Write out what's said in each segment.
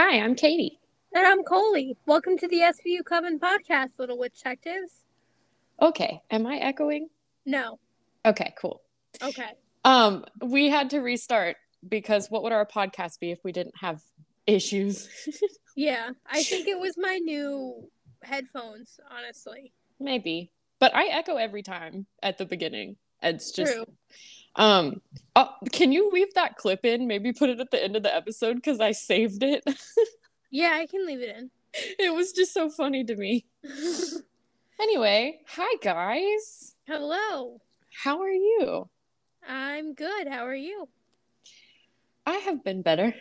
Hi, I'm Katiee. And I'm Koli. Welcome to the SVU Coven podcast, Little Witch Detectives. Okay, am I echoing? No. Okay, cool. Okay. Um, we had to restart because what would our podcast be if we didn't have issues? yeah, I think it was my new headphones, honestly. Maybe. But I echo every time at the beginning. It's just True. Um uh, can you weave that clip in? Maybe put it at the end of the episode because I saved it. Yeah, I can leave it in. it was just so funny to me. Anyway, hi guys. Hello. How are you? I'm good. How are you? I have been better.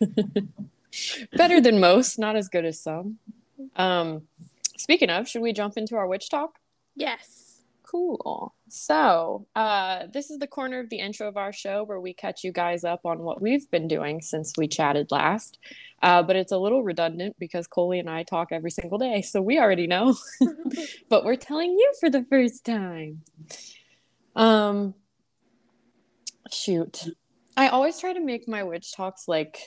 better than most, not as good as some. Um, speaking of, should we jump into our witch talk? Yes. Cool. So, uh, this is the corner of the intro of our show where we catch you guys up on what we've been doing since we chatted last. Uh, but it's a little redundant because Koli and I talk every single day, so we already know. but we're telling you for the first time. Um, shoot. I always try to make my witch talks like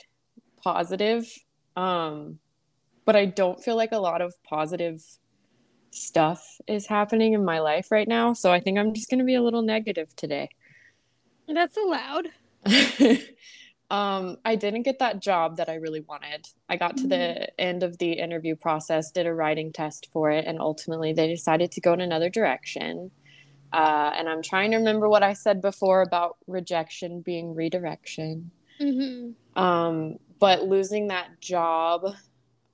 positive. Um, but I don't feel like a lot of positive stuff is happening in my life right now. So I think I'm just going to be a little negative today. That's allowed. um, I didn't get that job that I really wanted. I got to the end of the interview process, did a writing test for it, and ultimately they decided to go in another direction. Uh, and I'm trying to remember what I said before about rejection being redirection. Mm-hmm. Um, but losing that job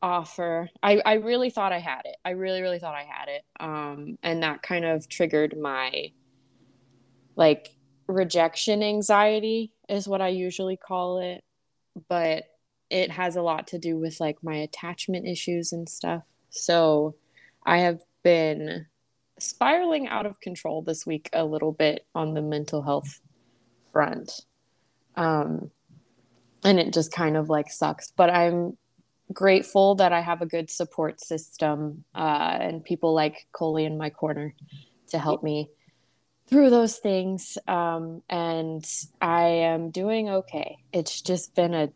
offer, I, I really thought I had it. I really, really thought I had it. Um, and that kind of triggered my like rejection anxiety is what I usually call it. But it has a lot to do with like my attachment issues and stuff. So I have been spiraling out of control this week a little bit on the mental health front. Um, and it just kind of like sucks. But I'm grateful that I have a good support system uh, and people like Koli in my corner to help me through those things. Um, and I am doing okay. It's just been a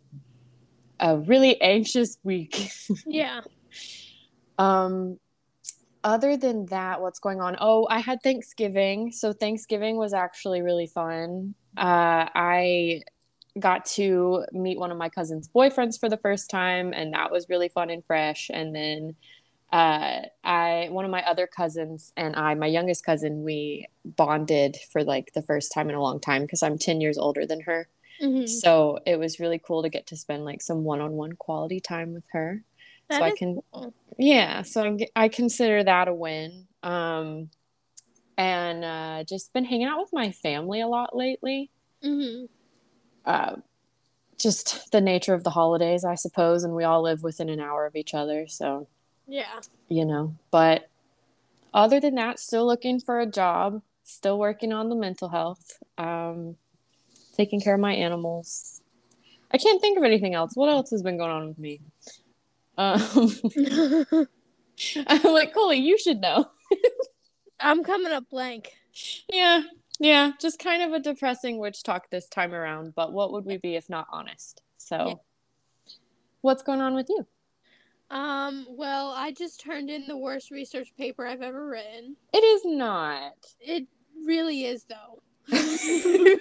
a really anxious week. Yeah. um, other than that, what's going on? Oh, I had Thanksgiving. So Thanksgiving was actually really fun. Uh, I got to meet one of my cousin's boyfriends for the first time, and that was really fun and fresh. And then uh, I, one of my other cousins and I, my youngest cousin, we bonded for like the first time in a long time because I'm 10 years older than her. Mm-hmm. So it was really cool to get to spend like some one-on-one quality time with her. That so I can cool. yeah so I, I consider that a win um and uh just been hanging out with my family a lot lately Mm-hmm. Uh just the nature of the holidays i suppose and we all live within an hour of each other so Yeah. you know. But other than that still looking for a job still working on the mental health um taking care of my animals. I can't think of anything else. What else has been going on with me? Um i'm like coley you should know. I'm coming up blank. Yeah, yeah, just kind of a depressing witch talk this time around, but what would we be if not honest? So, Yeah. what's going on with you? Um, well, I just turned in the worst research paper I've ever written. It is not. It really is, though. You've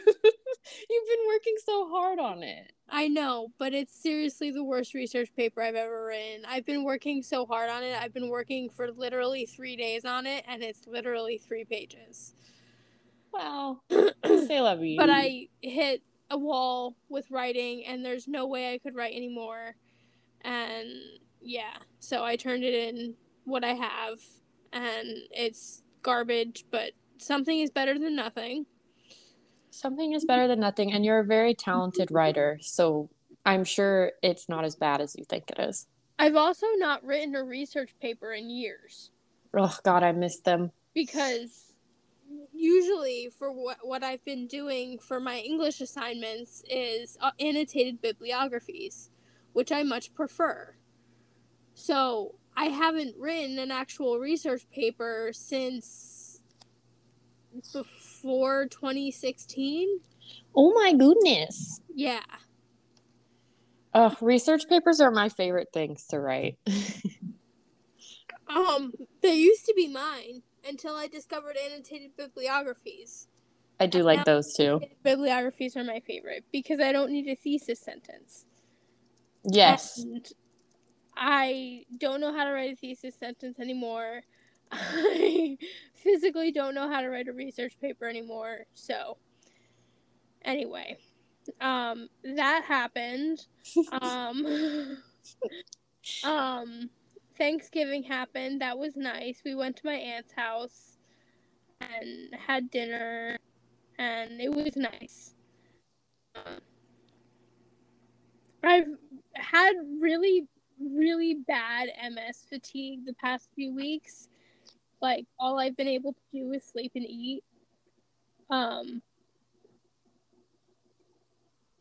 been working so hard on it. I know, but it's seriously the worst research paper I've ever written. I've been working so hard on it. I've been working for literally three days on it, and it's literally three pages. Well, say la vie. But I hit a wall with writing, and there's no way I could write anymore. And yeah, so I turned it in what I have, and it's garbage, but something is better than nothing. something is better than nothing, and you're a very talented writer, so I'm sure it's not as bad as you think it is. I've also not written a research paper in years. Oh God, I miss them. because usually for what what I've been doing for my English assignments is uh, annotated bibliographies, which I much prefer. So, I haven't written an actual research paper since before 2016. Oh my goodness. Yeah. Uh, research papers are my favorite things to write. Um, they used to be mine until I discovered annotated bibliographies. I do like those too. Bibliographies are my favorite because I don't need a thesis sentence. Yes. And I don't know how to write a thesis sentence anymore. I physically don't know how to write a research paper anymore. So, anyway, um, that happened. um, um, Thanksgiving happened. That was nice. We went to my aunt's house and had dinner, and it was nice. Um, I've had really, really bad MS fatigue the past few weeks. Like all I've been able to do is sleep and eat. Um,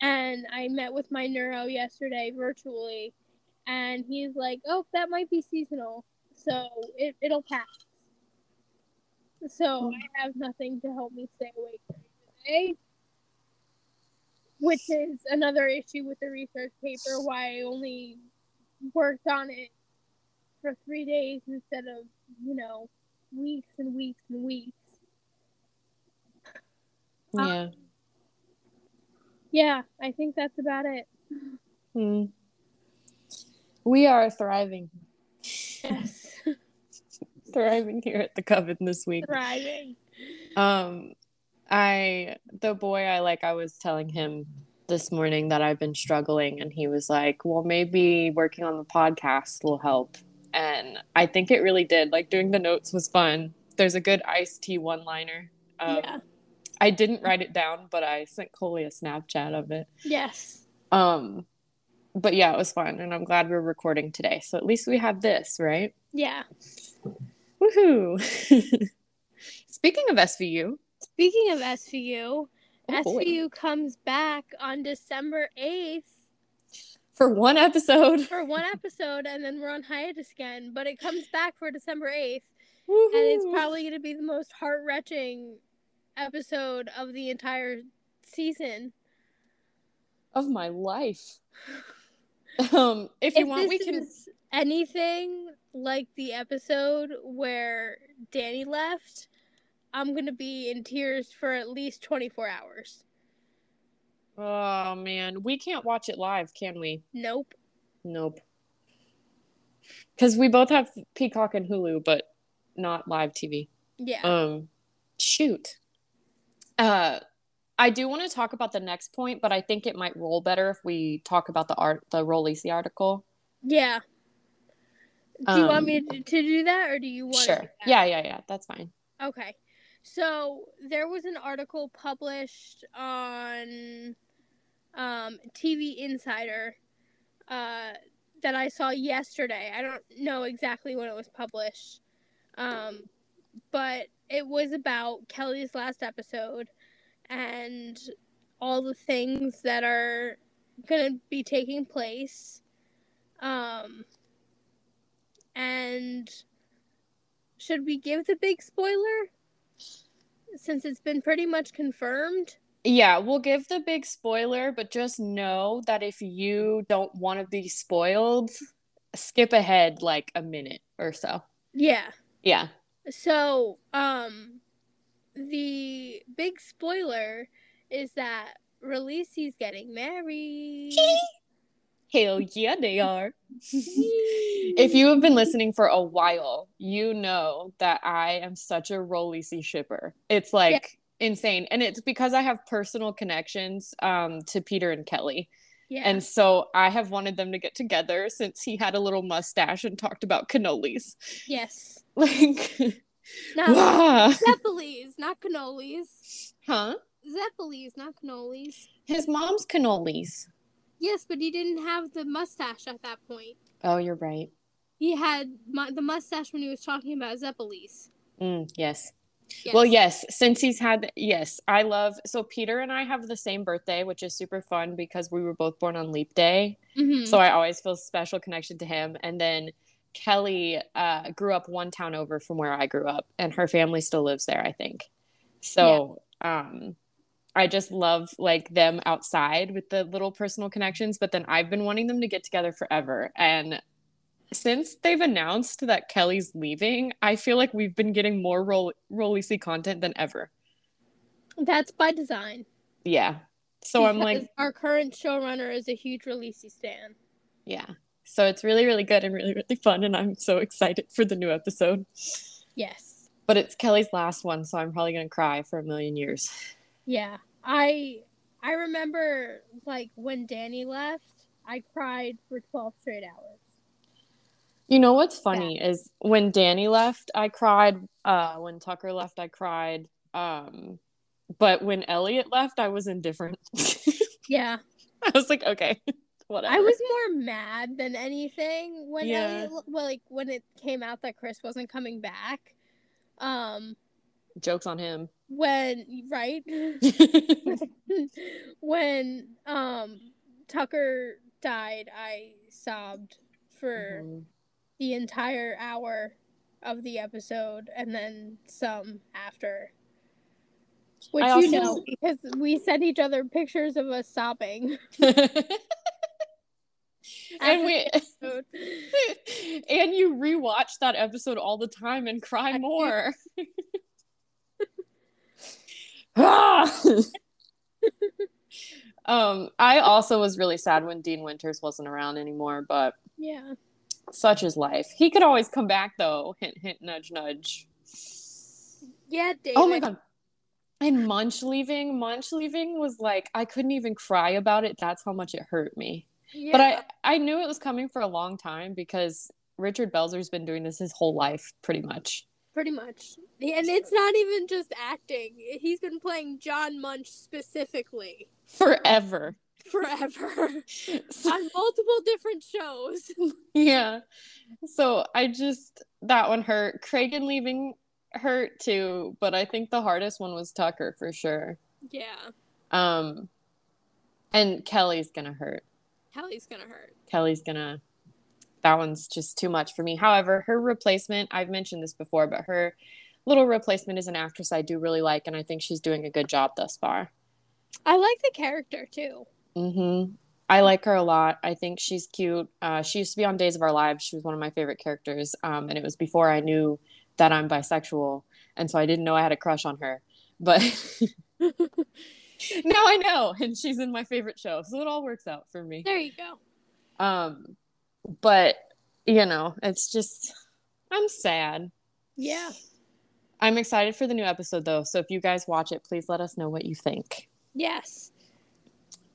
and I met with my neuro yesterday virtually, and he's like, "Oh, that might be seasonal, so it it'll pass." So I have nothing to help me stay awake today, which is another issue with the research paper. Why I only worked on it for three days instead of you know weeks and weeks and weeks. Yeah. Um, yeah, I think that's about it. Hmm. We are thriving. Yes, Thriving here at the Coven this week. thriving. Um, I the boy I like, I was telling him this morning that I've been struggling, and he was like, "Well, maybe working on the podcast will help." And I think it really did. Like doing the notes was fun. There's a good Ice T one liner. Um, yeah. I didn't write it down, but I sent Koli a Snapchat of it. Yes. Um, but yeah, it was fun, and I'm glad we're recording today. So at least we have this, right? Yeah. Woohoo! Speaking of SVU, Speaking of SVU, Oh, boy. SVU comes back on December 8th for one episode, for one episode, and then we're on hiatus again. But it comes back for December 8th, and it's probably going to be the most heart wrenching episode of the entire season. of my life. Um, if you if want, we can. anything like the episode where Dani left, I'm going to be in tears for at least 24 hours. Oh man, we can't watch it live, can we? Nope. Nope. Because we both have Peacock and Hulu, but not live TV. Yeah. Um, shoot. Uh, I do want to talk about the next point, but I think it might roll better if we talk about the art, the Rollisi article. Yeah. Do you want Um, me to, to do that or do you want to Sure. that? Yeah, yeah, yeah. That's fine. Okay. So there was an article published on um, TV Insider uh, that I saw yesterday. I don't know exactly when it was published, um, but it was about Kelly's last episode and all the things that are going to be taking place. Um, and should we give the big spoiler? Since it's been pretty much confirmed. Yeah, we'll give the big spoiler, but just know that if you don't want to be spoiled, skip ahead like a minute or so. Yeah. Yeah. So, um, the big spoiler is that Rollisi's getting married. Hell yeah, they are. if you have been listening for a while, you know that I am such a Rollisi shipper. It's like insane. And it's because I have personal connections um, to Peter and Kelly. yeah. And so I have wanted them to get together since he had a little mustache and talked about cannolis. yes. Like, Now, wah. Zeppelis, not cannolis. huh? Zeppelis, not cannolis. His mom's cannolis. Yes, but he didn't have the mustache at that point. Oh, you're right. He had mu- the mustache when he was talking about Zeppelis. Mm, yes. Yes. Well, yes, since he's had, yes, I love. So Peter and I have the same birthday, which is super fun because we were both born on Leap Day. Mhm. So I always feel special connection to him. And then Kelly uh, grew up one town over from where I grew up, and her family still lives there, I think. So, um, I just love like them outside with the little personal connections, but then I've been wanting them to get together forever. And since they've announced that Kelly's leaving, I feel like we've been getting more Roll content than ever. That's by design. Yeah. So I'm like, our current showrunner is a huge Rollisi stan. yeah. So it's really, really good and really, really fun. And I'm so excited for the new episode. Yes. But it's Kelly's last one, so I'm probably going to cry for a million years. Yeah. I I remember like when Dani left, I cried for 12 straight hours. You know what's funny is when Dani left, I cried. Uh, when Tucker left, I cried. Um, but when Elliot left, I was indifferent. Yeah. I was like, okay, whatever. I was more mad than anything when Yeah. Well, like when it came out that Chris wasn't coming back. Um, jokes on him. when right when um Tucker died, I sobbed for Mhm. the entire hour of the episode and then some after. Which I you also- know because we sent each other pictures of us sobbing. and we and you rewatch that episode all the time and cry more. Um, I also was really sad when Dean Winters wasn't around anymore, but yeah. such is life. He could always come back though. Hint, hint, nudge, nudge. Yeah, David. Oh my god. And Munch leaving, Munch leaving was like I couldn't even cry about it. That's how much it hurt me. Yeah. But I I knew it was coming for a long time because Richard Belzer's been doing this his whole life, pretty much. Pretty much. And it's not even just acting. He's been playing John Munch specifically Forever. forever So- on multiple different shows. yeah. So I just that one hurt. Cragen leaving hurt too, but I think the hardest one was Tucker for sure. Yeah. Um and Kelly's gonna hurt. Kelly's gonna hurt. Kelly's gonna that one's just too much for me. However, her replacement, I've mentioned this before, but her little replacement is an actress I do really like, and I think she's doing a good job thus far. I like the character too. hmm I like her a lot. I think she's cute. Uh, she used to be on Days of Our Lives. She was one of my favorite characters, um, and it was before I knew that I'm bisexual, and so I didn't know I had a crush on her. But now I know, and she's in my favorite show, so it all works out for me. There you go. Um, but you know, it's just I'm sad. Yeah. I'm excited for the new episode though. So if you guys watch it, please let us know what you think. Yes.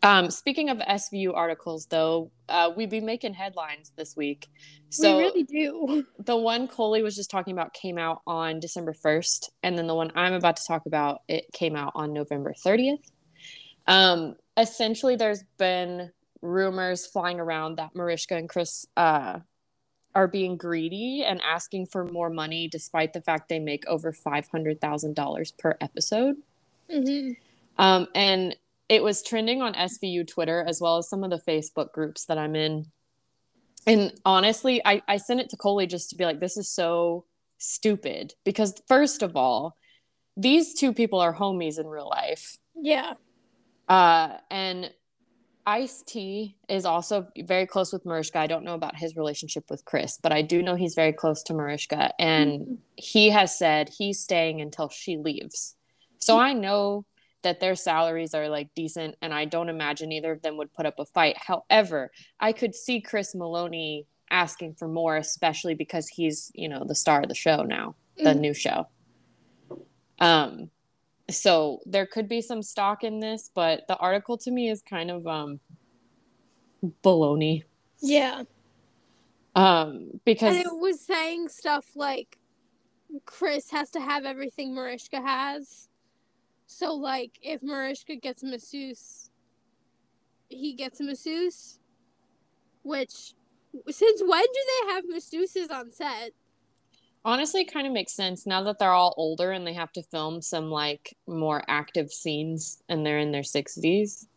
Um, speaking of SVU articles though, uh, we be making headlines this week. So we really do. the one Koli was just talking about came out on December 1st, and then the one I'm about to talk about it came out on November 30th. Um, essentially, there's been rumors flying around that Mariska and Chris uh, are being greedy and asking for more money, despite the fact they make over five hundred thousand dollars per episode. hmm Um, and it was trending on SVU Twitter as well as some of the Facebook groups that I'm in. And honestly, I, I sent it to Koli just to be like, this is so stupid. Because, first of all, these two people are homies in real life. Yeah. Uh, and Ice T is also very close with Mariska. I don't know about his relationship with Chris, but I do know he's very close to Mariska. And he has said he's staying until she leaves. So I know that their salaries are like decent, and I don't imagine either of them would put up a fight. However, I could see Chris Meloni asking for more, especially because he's, you know, the star of the show now, the Mhm. new show. Um, so there could be some stock in this, but the article to me is kind of um baloney. Yeah. Um, because And it was saying stuff like Chris has to have everything Mariska has. So like if Mariska gets a masseuse, he gets a masseuse. Which since when do they have masseuses on set? Honestly it kind of makes sense now that they're all older and they have to film some like more active scenes and they're in their 60s.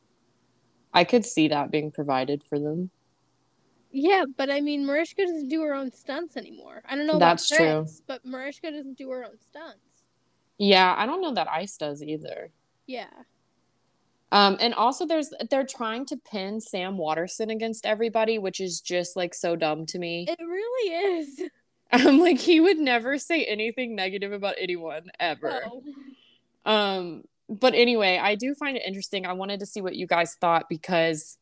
I could see that being provided for them. Yeah, but I mean Mariska doesn't do her own stunts anymore. I don't know That's about true. Chris, but Mariska doesn't do her own stunts. Yeah, I don't know that Ice does either. Yeah. Um, and also there's they're trying to pin Sam Waterston against everybody, which is just like so dumb to me. It really is. I'm like he would never say anything negative about anyone ever. Oh. Um, but anyway, I do find it interesting. I wanted to see what you guys thought because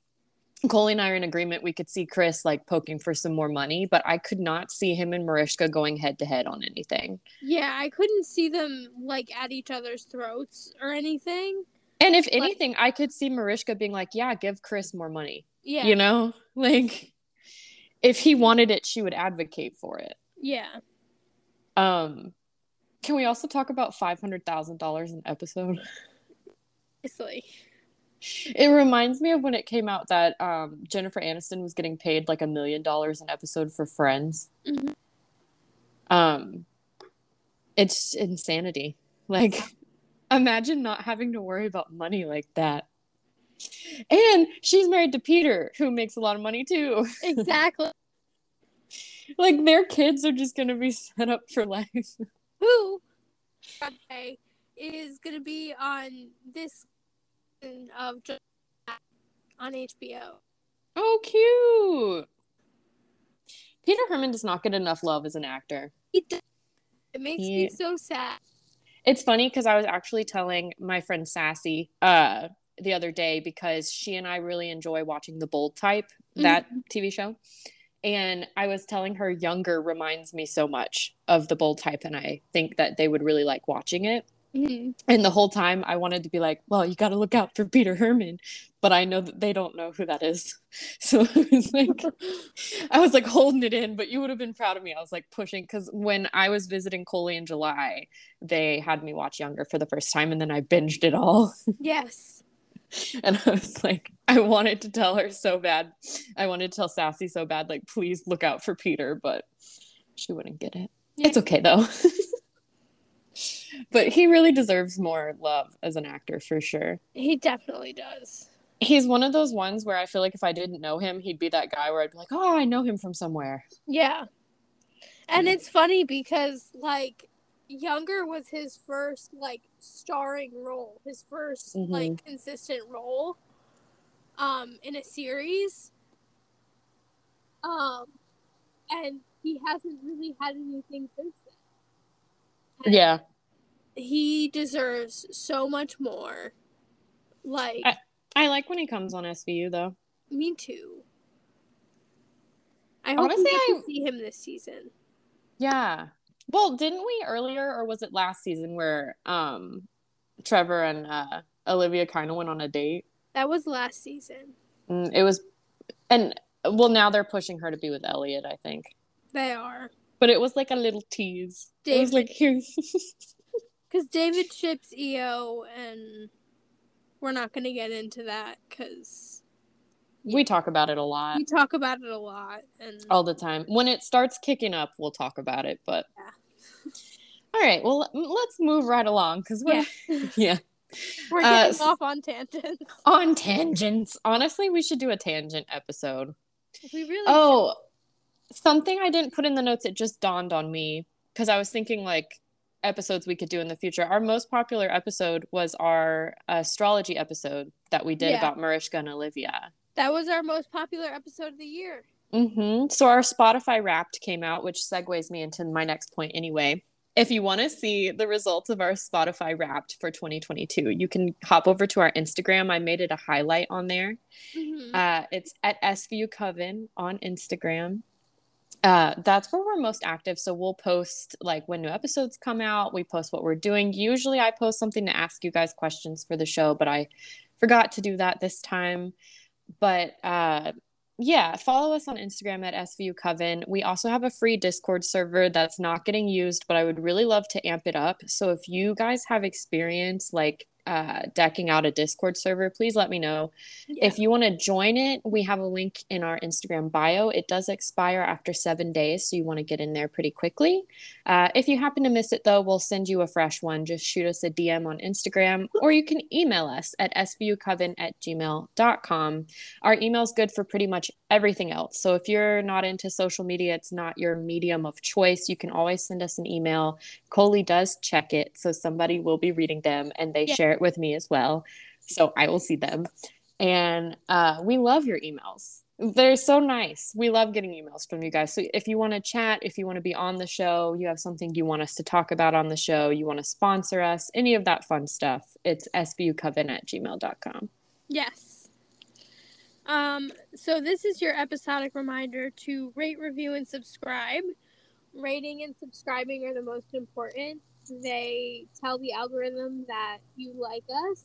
Koli and I are in agreement we could see Chris like poking for some more money, but I could not see him and Mariska going head to head on anything. Yeah, I couldn't see them like at each other's throats or anything. And if Like- anything, I could see Mariska being like, "Yeah, give Chris more money." Yeah. You know, like if he wanted it, she would advocate for it. Yeah. Um, can we also talk about five hundred thousand dollars an episode? It's like It reminds me of when it came out that um, Jennifer Aniston was getting paid like a million dollars an episode for Friends. Mhm. Um, it's insanity. Like, imagine not having to worry about money like that. And she's married to Peter, who makes a lot of money too. exactly Like, their kids are just going to be set up for life. who okay, is gonna be on this of Just on HBO. Oh, cute. Peter Herman does not get enough love as an actor. He does. It makes me so sad. It's funny because I was actually telling my friend Sassy uh, the other day because she and I really enjoy watching The Bold Type, that TV show. And I was telling her Younger reminds me so much of The Bold Type, and I think that they would really like watching it. Mhm. And the whole time I wanted to be like, well, you got to look out for Peter Herman. But I know that they don't know who that is. So I was like, I was like holding it in, but you would have been proud of me. I was like pushing because when I was visiting Koli in July, they had me watch Younger for the first time and then I binged it all. Yes. And I was like, I wanted to tell her so bad. I wanted to tell Sassy so bad, like, please look out for Peter, but she wouldn't get it. Yeah. It's okay though. but he really deserves more love as an actor for sure. He definitely does. He's one of those ones where I feel like if I didn't know him, he'd be that guy where I'd be like, oh, I know him from somewhere. Yeah. And it's funny because like Younger was his first like starring role, his 1st Mhm. like consistent role um in a series. Um and he hasn't really had anything since then. And Yeah. He deserves so much more. Like I- I like when he comes on SVU though. me too. I hope Honestly, we get I- to see him this season. Yeah. Well, didn't we earlier, or was it last season where um Trevor and uh Olivia kind of went on a date? That was last season. Mm, it was, and well, now they're pushing her to be with Elliot, I think. They are. But it was like a little tease. It was like here. Because David ships EO, and we're not going to get into that because we talk about it a lot, we talk about it a lot. And all the time. When it starts kicking up, we'll talk about it. But Yeah. all right, well, let's move right along because we're Yeah. yeah we're uh, getting s- off on tangents. on tangents. Honestly, we should do a tangent episode. We really. Oh, something I didn't put in the notes. It just dawned on me because I was thinking like episodes we could do in the future. Our most popular episode was our astrology episode that we did Yeah. about Mariska and Olivia. That was our most popular episode of the year. hmm So our Spotify Wrapped came out, which segues me into my next point anyway. If you want to see the results of our Spotify Wrapped for 2022, you can hop over to our Instagram. I made it a highlight on there. Mhm. Uh, it's at SVU Coven on Instagram. Uh, that's where we're most active. So we'll post like when new episodes come out. We post what we're doing. Usually I post something to ask you guys questions for the show, but I forgot to do that this time. But uh, yeah, follow us on Instagram at SVU Coven. We also have a free Discord server that's not getting used, but I would really love to amp it up. So if you guys have experience like uh, decking out a Discord server, please let me know. Yeah. If you want to join it, we have a link in our Instagram bio. It does expire after seven days, so you want to get in there pretty quickly. Uh, if you happen to miss it, though, we'll send you a fresh one. Just shoot us a DM on Instagram, or you can email us at svucoven at gmail.com. Our email is good for pretty much everything else. So if you're not into social media, it's not your medium of choice, you can always send us an email. Koli does check it, so somebody will be reading them and they Yeah. share it with me as well. So I will see them. And uh, we love your emails. They're so nice. We love getting emails from you guys. So if you want to chat, if you want to be on the show, you have something you want us to talk about on the show, you want to sponsor us, any of that fun stuff, it's svucoven at gmail.com. Yes. Um, so this is your episodic reminder to rate, review, and subscribe. Rating and subscribing are the most important. They tell the algorithm that you like us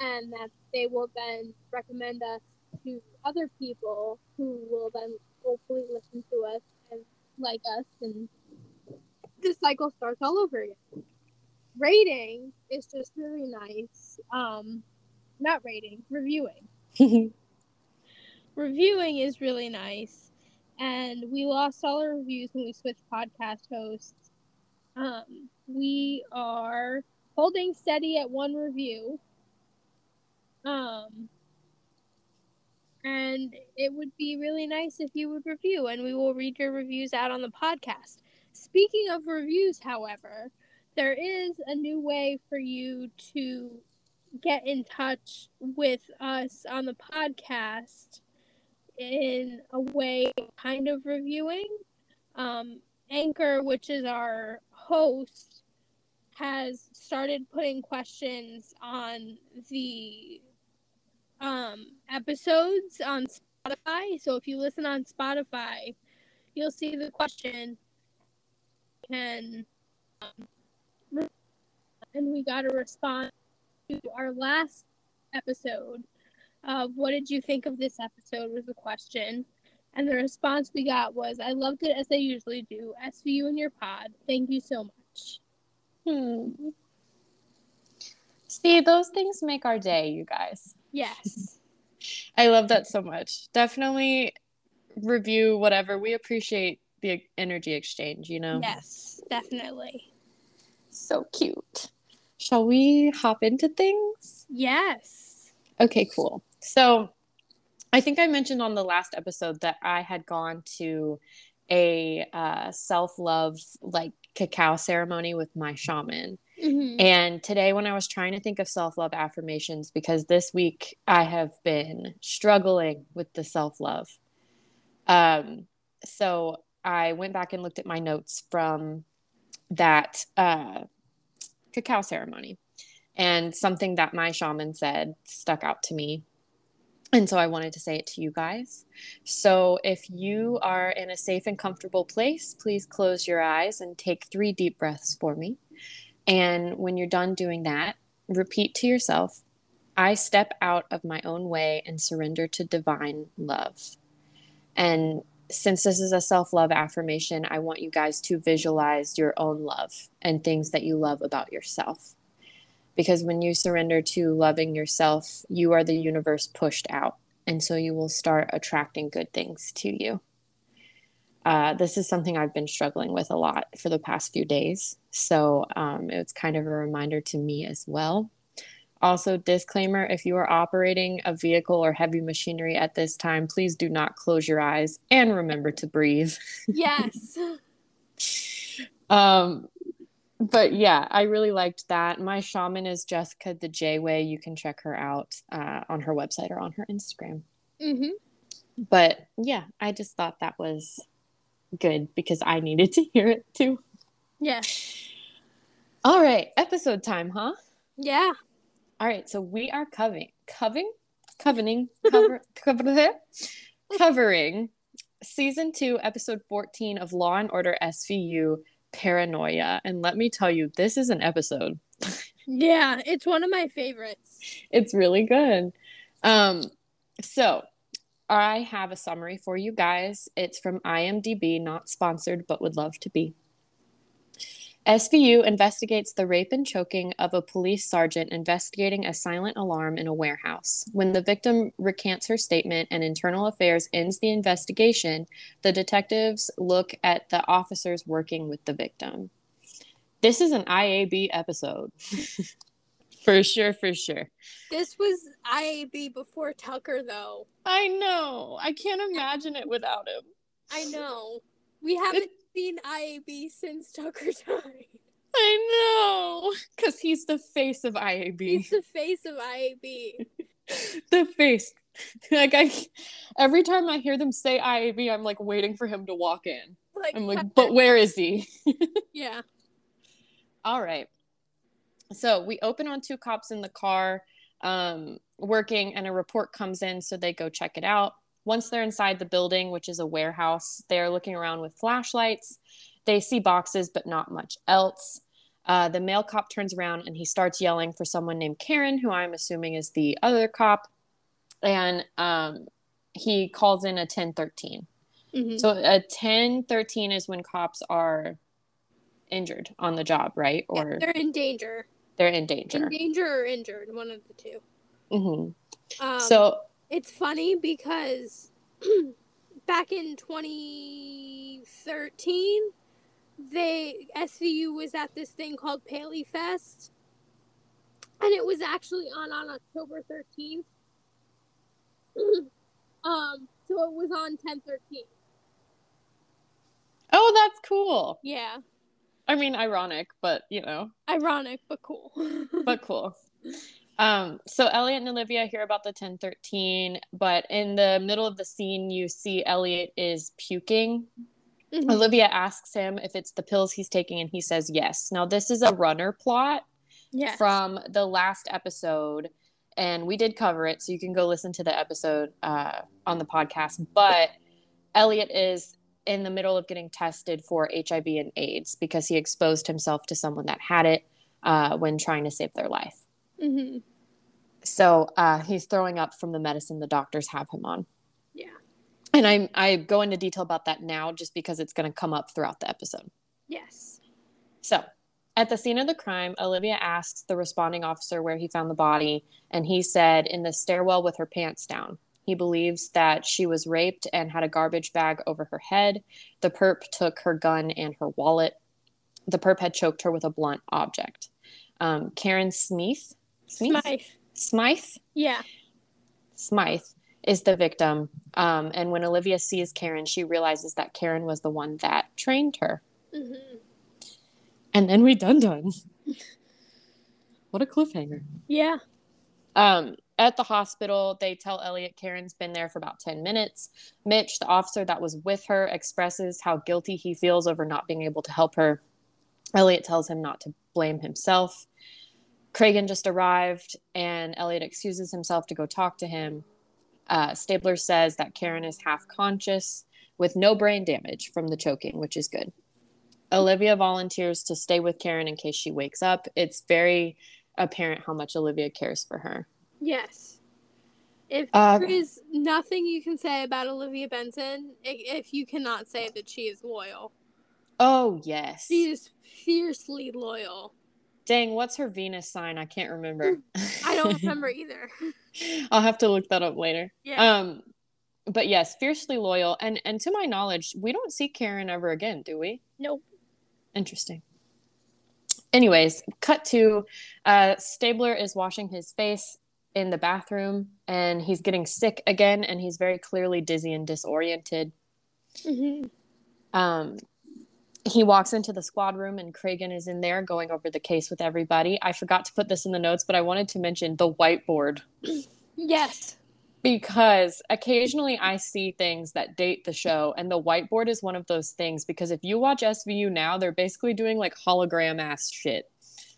and that they will then recommend us to other people who will then hopefully listen to us and like us and the cycle starts all over again. Rating is just really nice. Um not rating, reviewing. reviewing is really nice. And we lost all our reviews when we switched podcast hosts. Um, we are holding steady at one review. Um, and it would be really nice if you would review, and we will read your reviews out on the podcast. Speaking of reviews, however, there is a new way for you to get in touch with us on the podcast in a way kind of reviewing. Um, Anchor, which is our host, has started putting questions on the um, episodes on Spotify. So if you listen on Spotify, you'll see the question. And um, and we got a response to our last episode what did you think of this episode was the question. And the response we got was, I loved it as I usually do. SVU and your pod. Thank you so much. Hmm. See, those things make our day, you guys. Yes. I love that so much. Definitely review whatever. We appreciate the energy exchange, you know? Yes, definitely. So cute. Shall we hop into things? Yes. Okay, cool. So I think I mentioned on the last episode that I had gone to a uh, self love like cacao ceremony with my shaman. Mm-hmm. And today, when I was trying to think of self love affirmations, because this week I have been struggling with the self love. Um, so I went back and looked at my notes from that uh, cacao ceremony. And something that my shaman said stuck out to me. And so I wanted to say it to you guys. So if you are in a safe and comfortable place, please close your eyes and take three deep breaths for me. And when you're done doing that, repeat to yourself I step out of my own way and surrender to divine love. And since this is a self love affirmation, I want you guys to visualize your own love and things that you love about yourself. Because when you surrender to loving yourself, you are the universe pushed out. And so you will start attracting good things to you. Uh, this is something I've been struggling with a lot for the past few days. So um, it's kind of a reminder to me as well. Also, disclaimer if you are operating a vehicle or heavy machinery at this time, please do not close your eyes and remember to breathe. Yes. um, but yeah, I really liked that. My shaman is Jessica the J Way. You can check her out uh, on her website or on her Instagram. Mm-hmm. But yeah, I just thought that was good because I needed to hear it too. Yeah. All right, episode time, huh? Yeah. All right, so we are covering, covering, covering, cover, cover, covering season two, episode 14 of Law and Order SVU Paranoia. And let me tell you, this is an episode. yeah, it's one of my favorites. It's really good. Um, so I have a summary for you guys. It's from IMDb, not sponsored, but would love to be. SVU investigates the rape and choking of a police sergeant investigating a silent alarm in a warehouse. When the victim recants her statement and internal affairs ends the investigation, the detectives look at the officers working with the victim. This is an IAB episode. For sure, for sure. This was IAB before Tucker, though. I know. I can't imagine it without him. I know. We haven't seen IAB since Tucker died. I know, because he's the face of IAB. He's the face of IAB. the face. Like I, every time I hear them say IAB, I'm like waiting for him to walk in. Like, I'm like, but where is he? yeah. All right. So we open on two cops in the car um, working, and a report comes in, so they go check it out. Once they're inside the building, which is a warehouse, they're looking around with flashlights. They see boxes, but not much else. Uh, the male cop turns around and he starts yelling for someone named Karen, who I'm assuming is the other cop. And um, he calls in a 1013. Mhm. So a 1013 is when cops are injured on the job, right? Yeah, Or they're in danger. they're in danger. In danger or injured, one of the two. hmm Um, so, it's funny because back in 2013, they SVU was at this thing called Paley Fest, and it was actually on on October 13th. um, so it was on 1013. oh, that's cool. Yeah, I mean, ironic, but you know, ironic but cool. but cool. Um, so Elliot and Olivia hear about the 1013, but in the middle of the scene, you see Elliot is puking. Mhm. Olivia asks him if it's the pills he's taking, and he says yes. Now, this is a runner plot Yes. from the last episode, and we did cover it, so you can go listen to the episode uh, on the podcast. But Elliot is in the middle of getting tested for HIV and AIDS because he exposed himself to someone that had it uh, when trying to save their life. Hmm So uh, he's throwing up from the medicine the doctors have him on. Yeah. And I'm, I go into detail about that now just because it's going to come up throughout the episode. Yes. So, at the scene of the crime, Olivia asks the responding officer where he found the body, and he said in the stairwell with her pants down. He believes that she was raped and had a garbage bag over her head. The perp took her gun and her wallet. The perp had choked her with a blunt object. Um, Karen Smith, Smith, Smythe. Smythe, Yeah. Smythe is the victim. Um, and when Olivia sees Karen, she realizes that Karen was the one that trained her. hmm And then we done done. what a cliffhanger. Yeah. Um, at the hospital, they tell Elliot Karen's been there for about 10 minutes. Mitch, the officer that was with her, expresses how guilty he feels over not being able to help her. Elliot tells him not to blame himself. Cragen just arrived, and Elliot excuses himself to go talk to him. Uh, Stabler says that Karen is half conscious with no brain damage from the choking, which is good. Olivia volunteers to stay with Karen in case she wakes up. It's very apparent how much Olivia cares for her. Yes. If Uh, there is nothing you can say about Olivia Benson, if you cannot say that she is loyal, Oh, yes. she is fiercely loyal. Dang, what's her Venus sign? I can't remember. I don't remember either. I'll have to look that up later. Yeah. Um, but yes, fiercely loyal, and and to my knowledge, we don't see Karen ever again, do we? Nope. Interesting. Anyways, cut to uh, Stabler is washing his face in the bathroom, and he's getting sick again, and he's very clearly dizzy and disoriented. hmm Um, he walks into the squad room and Cragen is in there going over the case with everybody. I forgot to put this in the notes, but I wanted to mention the whiteboard Yes. because occasionally I see things that date the show, and the whiteboard is one of those things. Because if you watch SVU now, they're basically doing like hologram ass shit.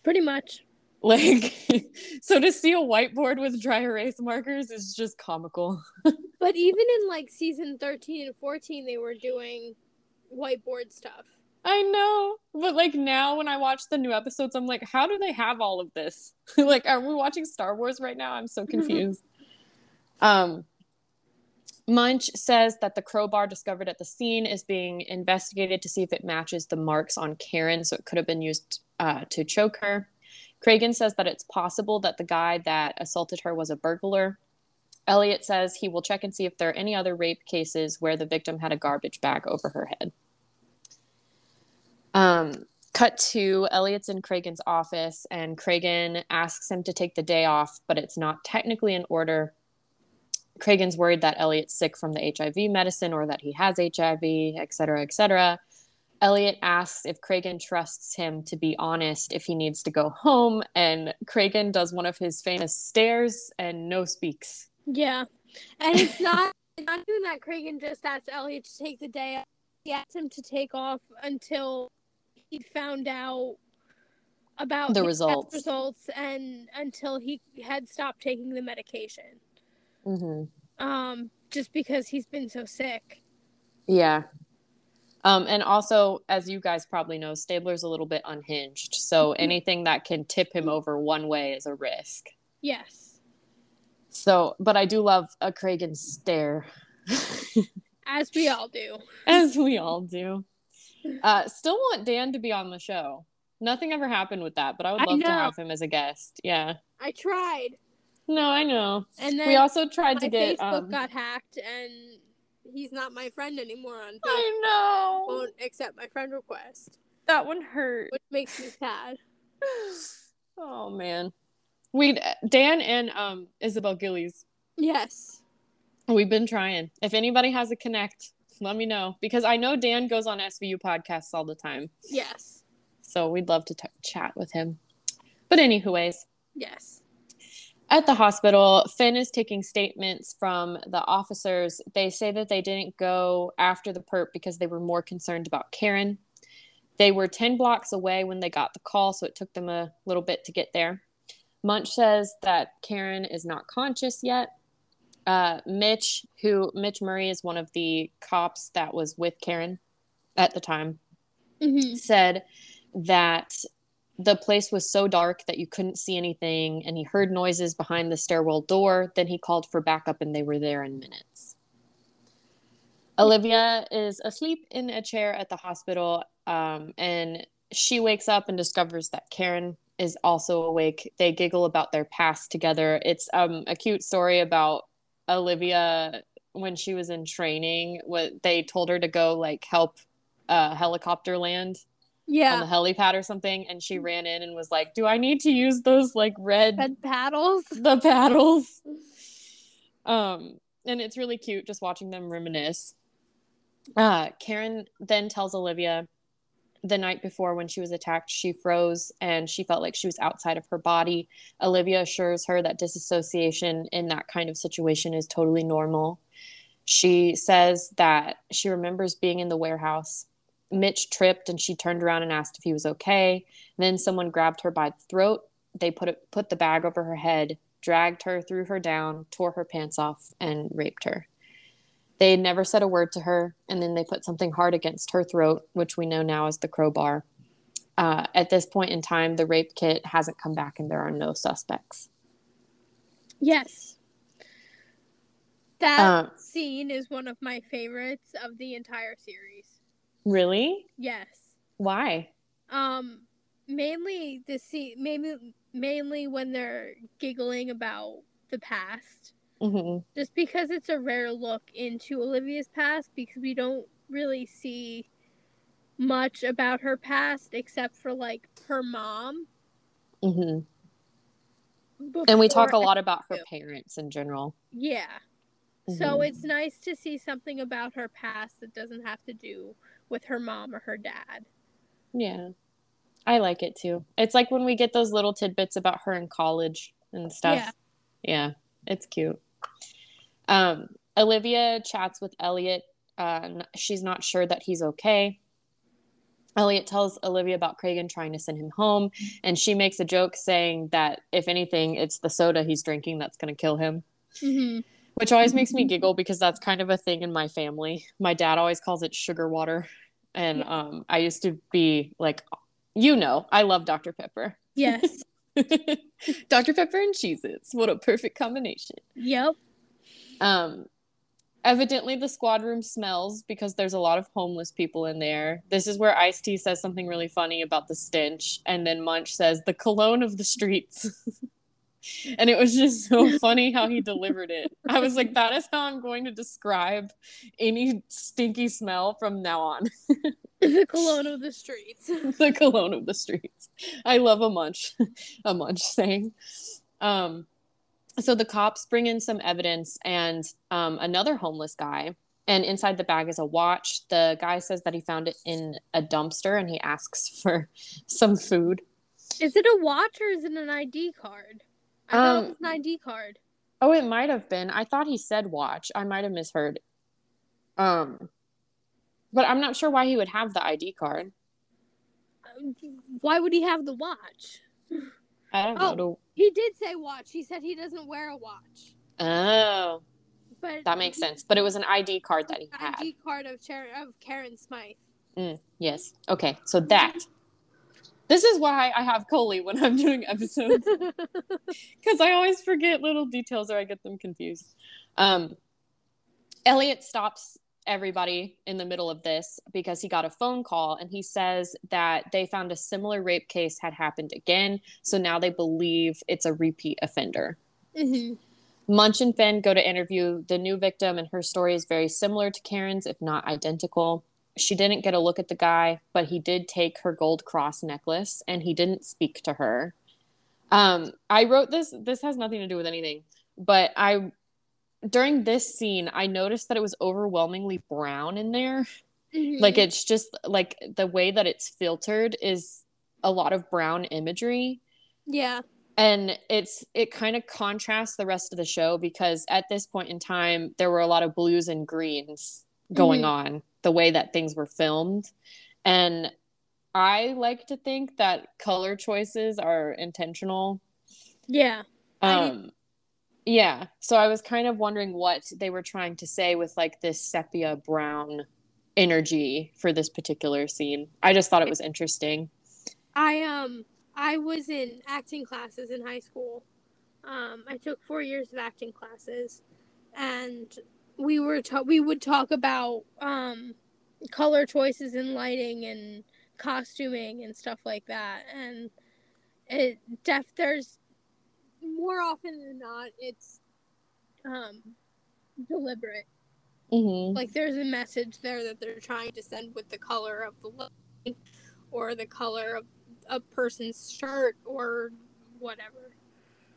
Pretty much. Like, so to see a whiteboard with dry erase markers is just comical. But even in like season 13 and 14, they were doing whiteboard stuff. I know. But like now when I watch the new episodes, I'm like, how do they have all of this? like, are we watching Star Wars right now? I'm so confused. um Munch says that the crowbar discovered at the scene is being investigated to see if it matches the marks on Karen, so it could have been used uh, to choke her. Cragen says that it's possible that the guy that assaulted her was a burglar. Elliot says he will check and see if there are any other rape cases where the victim had a garbage bag over her head. Um, cut to Elliot's in Cragen's office, and Cragen asks him to take the day off, but it's not technically an order. Cragen's worried that Elliot's sick from the HIV medicine or that he has HIV, et cetera, et cetera. Elliot asks if Cragen trusts him to be honest if he needs to go home, and Cragen does one of his famous stares and no speaks. Yeah. And it's not it's not even that Cragen just asked Elliot to take the day off. He asked him to take off until he found out about The results. results and until he had stopped taking the medication. Mm-hmm. Um, just because he's been so sick. Yeah. Um, and also, as you guys probably know, Stabler's a little bit unhinged. So anything that can tip him over one way is a risk. Yes. So, but I do love a Cragen stare, As we all do. as we all do. Uh, still want Dan to be on the show. Nothing ever happened with that, but I would I love to have him as a guest. Yeah. I tried. No, I know. And then We also tried to get. Facebook Um, got hacked and he's not my friend anymore on Facebook. I know. Won't accept my friend request. That one hurt. Which makes me sad. Oh man. We Dan and um Isabel Gillies. Yes. We've been trying. If anybody has a connect, let me know because I know Dan goes on SVU podcasts all the time. Yes. So we'd love to t- chat with him. But anyways, Yes. at the hospital, Finn is taking statements from the officers. They say that they didn't go after the perp because they were more concerned about Karen. They were 10 blocks away when they got the call, so it took them a little bit to get there. Munch says that Karen is not conscious yet. Uh, Mitch, who Mitch Murray is one of the cops that was with Karen at the time, Mm-hmm. said that the place was so dark that you couldn't see anything and he heard noises behind the stairwell door. Then he called for backup and they were there in minutes. Olivia is asleep in a chair at the hospital um, and she wakes up and discovers that karen is also awake. They giggle about their past together. It's um, a cute story about olivia when she was in training what they told her to go like help uh, helicopter land yeah. on the helipad or something and she ran in and was like do i need to use those like red Red paddles. the paddles um and it's really cute just watching them reminisce uh karen then tells olivia the night before when she was attacked she froze and she felt like she was outside of her body olivia assures her that disassociation in that kind of situation is totally normal she says that she remembers being in the warehouse Mitch tripped and she turned around and asked if he was okay. Then someone grabbed her by the throat. They put it, put the bag over her head, dragged her, threw her down, tore her pants off, and raped her. They never said a word to her, and then they put something hard against her throat, which we know now as the crowbar. Uh, at this point in time, the rape kit hasn't come back, and there are no suspects. Yes. That Uh, scene is one of my favorites of the entire series. Really? Yes. Why? Um mainly the scene maybe mainly when they're giggling about the past. Hmm Just because it's a rare look into Olivia's past because we don't really see much about her past except for like her mom. hmm And we talk a lot about her parents in general. Yeah. So Mhm. it's nice to see something about her past that doesn't have to do with her mom or her dad. Yeah. I like it too. It's like when we get those little tidbits about her in college and stuff. Yeah. Yeah, it's cute. Um, Olivia chats with Elliot. Uh, she's not sure that he's okay. Elliot tells Olivia about Cragen trying to send him home, and she makes a joke saying that if anything, it's the soda he's drinking that's going to kill him, Mm-hmm. which always makes me giggle because that's kind of a thing in my family. My dad always calls it sugar water, and um, I used to be like, you know, I love Dr. Pepper. Yes. Dr. Pepper and Cheez Its. What a perfect combination. yep. Um, evidently, the squad room smells because there's a lot of homeless people in there. This is where Ice T says something really funny about the stench, and then Munch says, the cologne of the streets. and it was just so funny how he delivered it. I was like, that is how I'm going to describe any stinky smell from now on. the cologne of the streets. the cologne of the streets. I love a munch, a munch saying. Um, so the cops bring in some evidence and um, another homeless guy, and inside the bag is a watch. The guy says that he found it in a dumpster and he asks for some food. Is it a watch or is it an ID card? I thought Um, it was an ID card. Oh, it might have been. I thought he said watch. I might have misheard. Um, but I'm not sure why he would have the ID card. Why would he have the watch? I don't Oh. know. He did say watch. He said he doesn't wear a watch. Oh, But that makes he- sense. But it was an ID card that he had. ID card of Char- of Karen Smythe. Mm, yes. Okay. So that. This is why I have Koli when I'm doing episodes because I always forget little details or I get them confused. Um, Elliot stops everybody in the middle of this because he got a phone call and he says that they found a similar rape case had happened again. So now they believe it's a repeat offender. hmm Munch and Finn go to interview the new victim, and her story is very similar to Karen's, if not identical. She didn't get a look at the guy, but he did take her gold cross necklace and he didn't speak to her. Um, I wrote this, this has nothing to do with anything, but I, during this scene, I noticed that it was overwhelmingly brown in there. Like it's just like the way that it's filtered is a lot of brown imagery yeah, and it's it kind of contrasts the rest of the show because at this point in time there were a lot of blues and greens going Mhm. on the way that things were filmed and i like to think that color choices are intentional yeah. I do- um yeah so i was kind of wondering what they were trying to say with like this sepia brown energy for this particular scene i just thought it was interesting I um I was in acting classes in high school. Um, I took four years of acting classes, and we were ta- we would talk about um, color choices in lighting and costuming and stuff like that. And it def there's more often than not it's um, deliberate. mm-hmm. like there's a message there that they're trying to send with the color of the light or the color of a person's shirt or whatever.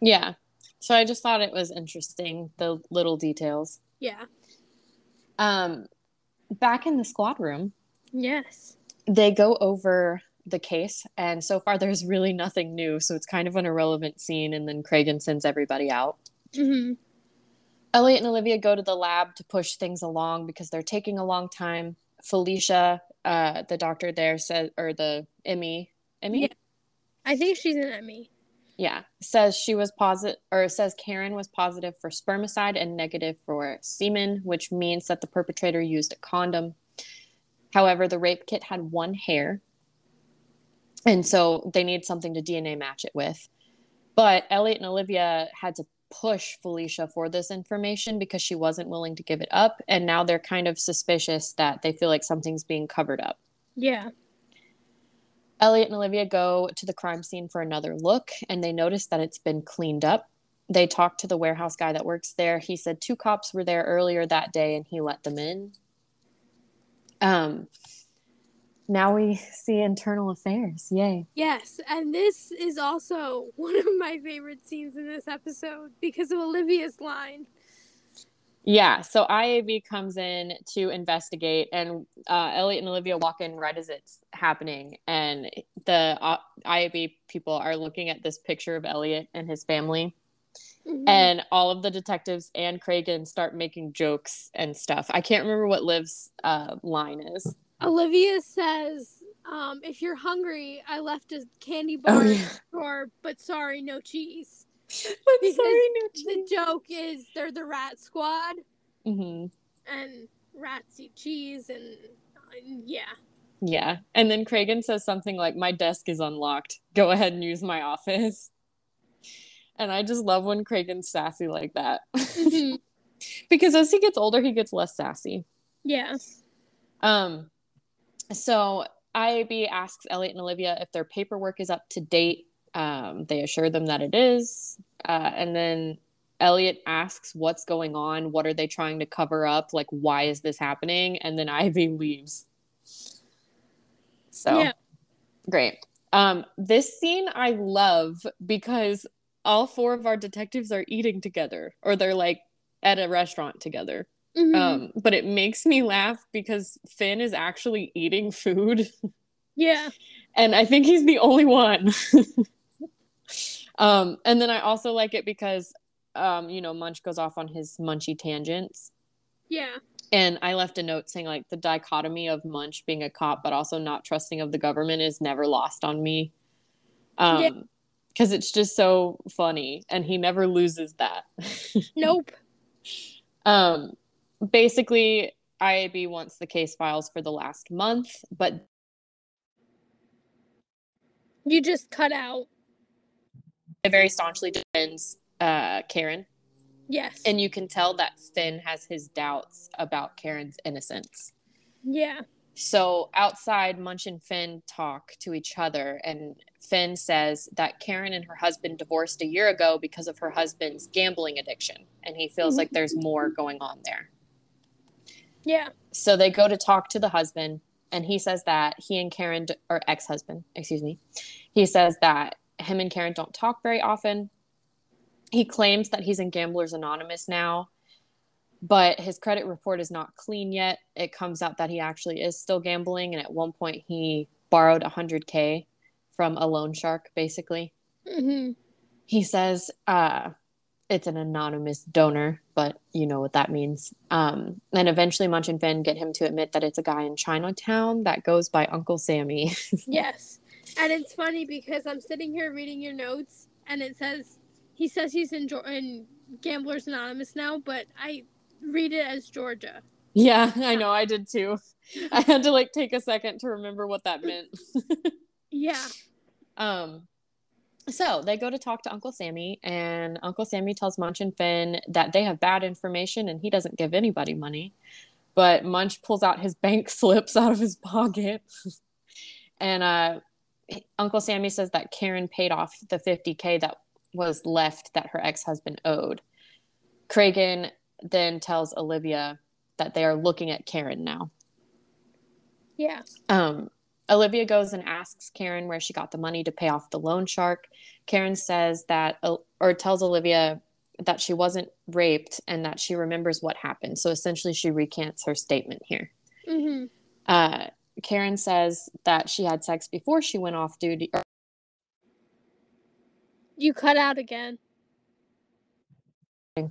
Yeah. So I just thought it was interesting, the little details. Yeah. Um back in the squad room, Yes. they go over the case and so far there's really nothing new, so it's kind of an irrelevant scene and then Cragen sends everybody out. hmm Elliot and Olivia go to the lab to push things along because they're taking a long time. Felicia, uh, the doctor there said, or the Emmy, Emmy, Yeah. I think she's an Emmy. yeah, says she was positive, or says Karen was positive for spermicide and negative for semen, which means that the perpetrator used a condom. However, the rape kit had one hair, and so they need something to DNA match it with. But Elliot and Olivia had to push Felicia for this information because she wasn't willing to give it up, and now they're kind of suspicious that they feel like something's being covered up. Yeah. Elliot and Olivia go to the crime scene for another look and they notice that it's been cleaned up. They talk to the warehouse guy that works there. He said two cops were there earlier that day and he let them in. Um now we see internal affairs. Yay. Yes, and this is also one of my favorite scenes in this episode because of Olivia's line. Yeah, so IAB comes in to investigate, and uh, Elliot and Olivia walk in right as it's happening, and the uh, IAB people are looking at this picture of Elliot and his family, Mhm. and all of the detectives and Cragen start making jokes and stuff. I can't remember what Liv's uh, line is. Olivia says, um, "If you're hungry, I left a candy bar Oh, yeah. drawer, but sorry, no cheese." But Because sorry, no The joke is they're the rat squad, hmm and rats eat cheese, and uh, yeah, Yeah, and then Cragen says something like, "My desk is unlocked. Go ahead and use my office." And I just love when Cragen's sassy like that. Mhm. because as he gets older, he gets less sassy. yeah, Um, so IAB asks Elliot and Olivia if their paperwork is up to date. Um, they assure them that it is, uh, and then Elliot asks what's going on. What are they trying to cover up? Like, why is this happening? And then Ivy leaves. So Yeah. great. Um, this scene I love because all four of our detectives are eating together, or they're like at a restaurant together. Mhm. Um, but it makes me laugh because Finn is actually eating food. yeah. and I think he's the only one. um, and then I also like it because, um, you know, Munch goes off on his munchy tangents. Yeah. And I left a note saying, like, the dichotomy of Munch being a cop, but also not trusting of the government is never lost on me. Um, Yeah. because it's just so funny, and he never loses that. Nope. um, basically, IAB wants the case files for the last month, but You just cut out. it very staunchly defends uh, Karen. Yes. And you can tell that Finn has his doubts about Karen's innocence. yeah. So outside, Munch and Finn talk to each other, and Finn says that Karen and her husband divorced a year ago because of her husband's gambling addiction, and he feels like there's more going on there. Yeah. So they go to talk to the husband, and he says that he and Karen, or ex husband, excuse me, he says that him and Karen don't talk very often. He claims that he's in Gamblers Anonymous now, but his credit report is not clean yet. It comes out that he actually is still gambling, and at one point he borrowed 100K from a loan shark, basically hmm he says uh it's an anonymous donor but you know what that means um and eventually munch and finn get him to admit that it's a guy in chinatown that goes by uncle sammy Yes. And it's funny because I'm sitting here reading your notes, and it says he says he's in, in Gamblers Anonymous now, but I read it as Georgia. yeah i know i did too i had to like take a second to remember what that meant Yeah. um so they go to talk to uncle sammy and uncle sammy tells munch and finn that they have bad information and he doesn't give anybody money. But munch pulls out his bank slips out of his pocket. And uh uncle sammy says that karen paid off the 50k that was left that her ex-husband owed. Cragen then tells olivia that they are looking at karen now. Yeah. um, Olivia goes and asks Karen where she got the money to pay off the loan shark. Karen says that, or tells Olivia that she wasn't raped and that she remembers what happened. So essentially, she recants her statement here. hmm Uh, Karen says that she had sex before she went off duty. Or, You cut out again.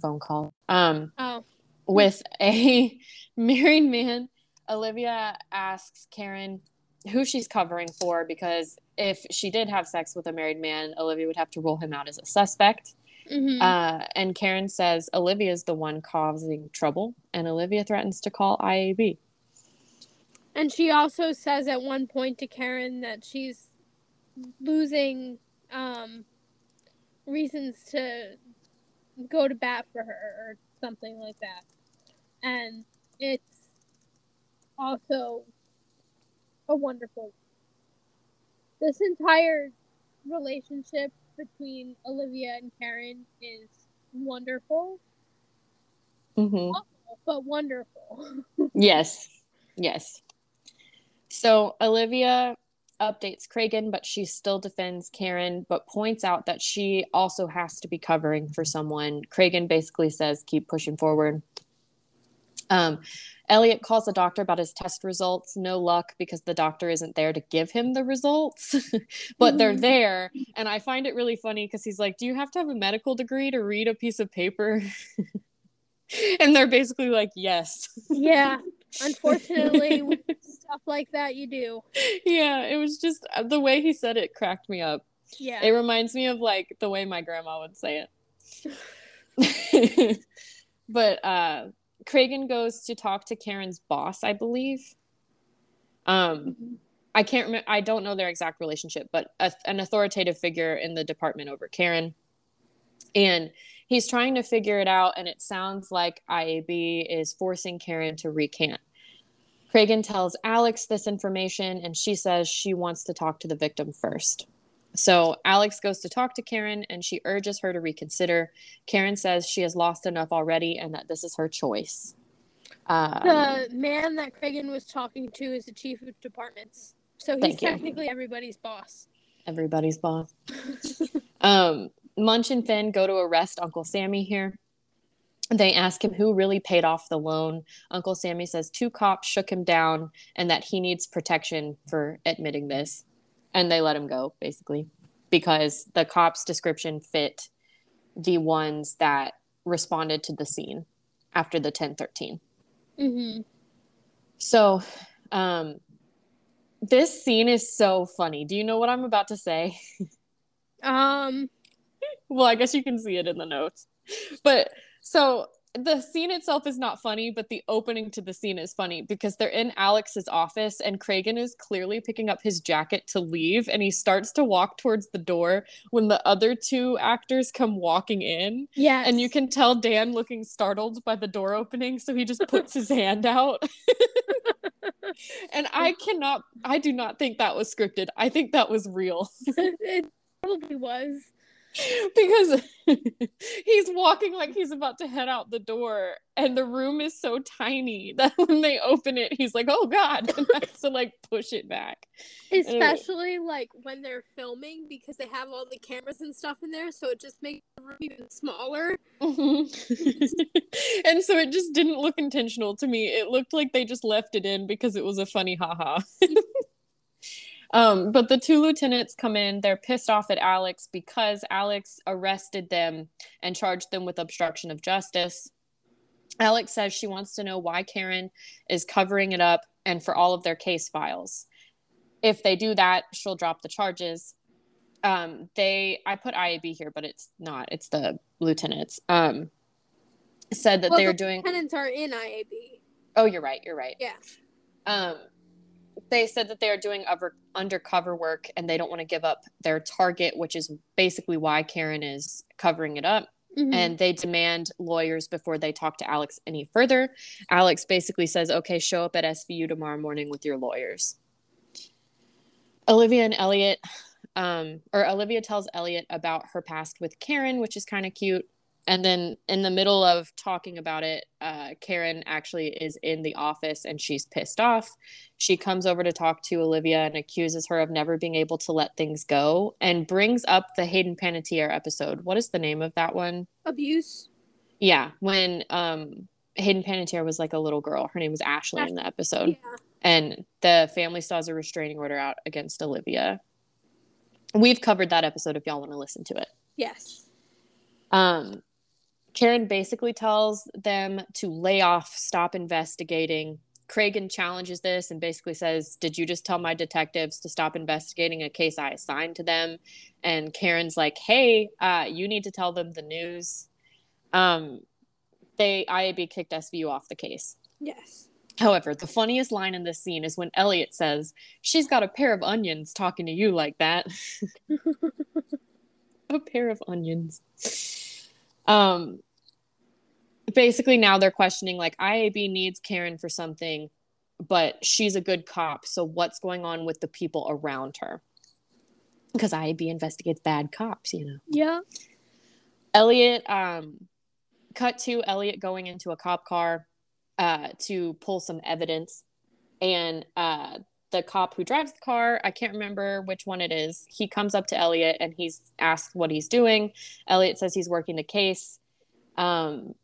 phone call. Um, Oh. with a married man, Olivia asks Karen who she's covering for because if she did have sex with a married man, Olivia would have to rule him out as a suspect. hmm Uh, and Karen says Olivia is the one causing trouble, and Olivia threatens to call IAB. and she also says at one point to Karen that she's losing um, reasons to go to bat for her or something like that. And it's also a wonderful. This entire relationship between Olivia and Karen is wonderful, Mm-hmm. but wonderful. Yes, yes. So Olivia updates Cragen, but she still defends Karen, but points out that she also has to be covering for someone. Cragen basically says, keep pushing forward. Um, Elliot calls the doctor about his test results. No luck because the doctor isn't there to give him the results, but they're Mhm. there. And I find it really funny because he's like, Do you have to have a medical degree to read a piece of paper? and they're basically like, Yes. yeah, unfortunately, stuff like that, you do. yeah, it was just uh, the way he said it cracked me up. Yeah. It reminds me of like the way my grandma would say it. but uh Cragen goes to talk to Karen's boss, I believe. Um I can't remember I don't know their exact relationship, but a, an authoritative figure in the department over Karen. And he's trying to figure it out and it sounds like IAB is forcing Karen to recant. Cragen tells Alex this information and she says she wants to talk to the victim first. So Alex goes to talk to Karen and she urges her to reconsider. Karen says she has lost enough already and that this is her choice. Um, the man that Cragen was talking to is the chief of departments. So he's Thank you. technically everybody's boss. everybody's boss. um, Munch and Finn go to arrest Uncle Sammy here. They ask him who really paid off the loan. Uncle Sammy says two cops shook him down and that he needs protection for admitting this. And they let him go, basically, because the cops' description fit the ones that responded to the scene after the 1013. Mm-hmm. So, um, this scene is so funny. Do you know what I'm about to say? Um, well, I guess you can see it in the notes. But so the scene itself is not funny, but the opening to the scene is funny because they're in Alex's office and Cragen is clearly picking up his jacket to leave and he starts to walk towards the door when the other two actors come walking in. yeah. And you can tell Dan looking startled by the door opening, so he just puts his hand out. and I cannot I do not think that was scripted. I think that was real. it probably was. because he's walking like he's about to head out the door and the room is so tiny that when they open it he's like oh god and has to like push it back. Especially like when they're filming because they have all the cameras and stuff in there, so it just makes the room even smaller. Mm-hmm. and so it just didn't look intentional to me. It looked like they just left it in because it was a funny haha um, but the two lieutenants come in they're pissed off at alex because alex arrested them and charged them with obstruction of justice alex says she wants to know why karen is covering it up and for all of their case files if they do that she'll drop the charges um, they i put iab here but it's not it's the lieutenants um, said that Well, they're the doing Tenants are in IAB. oh you're right you're right Yeah. um, they said that they are doing over, undercover work and they don't want to give up their target, which is basically why Karen is covering it up. Mhm. And they demand lawyers before they talk to Alex any further. Alex basically says, okay, show up at SVU tomorrow morning with your lawyers. Olivia and Elliot, um, or Olivia tells Elliot about her past with Karen, which is kind of cute. And then in the middle of talking about it, uh, Karen actually is in the office and she's pissed off. She comes over to talk to Olivia and accuses her of never being able to let things go and brings up the Hayden Panettiere episode. What is the name of that one? Abuse. Yeah, when um, Hayden Panettiere was like a little girl. Her name was Ashley in the episode. Yeah. And the family has a restraining order out against Olivia. We've covered that episode if y'all want to listen to it. Yes. Um, Karen basically tells them to lay off, stop investigating. Cragen challenges this and basically says, Did you just tell my detectives to stop investigating a case I assigned to them? And Karen's like, Hey, uh, you need to tell them the news. Um, they IAB kicked SVU off the case. Yes. However, the funniest line in this scene is when Elliot says, She's got a pair of onions talking to you like that. a pair of onions. Um basically now they're questioning like IAB needs Karen for something, but she's a good cop, so what's going on with the people around her? Because IAB investigates bad cops, you know. Yeah. Elliot, um, cut to Elliot going into a cop car uh, to pull some evidence. And uh, the cop who drives the car, I can't remember which one it is, he comes up to Elliot and he's asked what he's doing. Elliot says he's working the case. Um,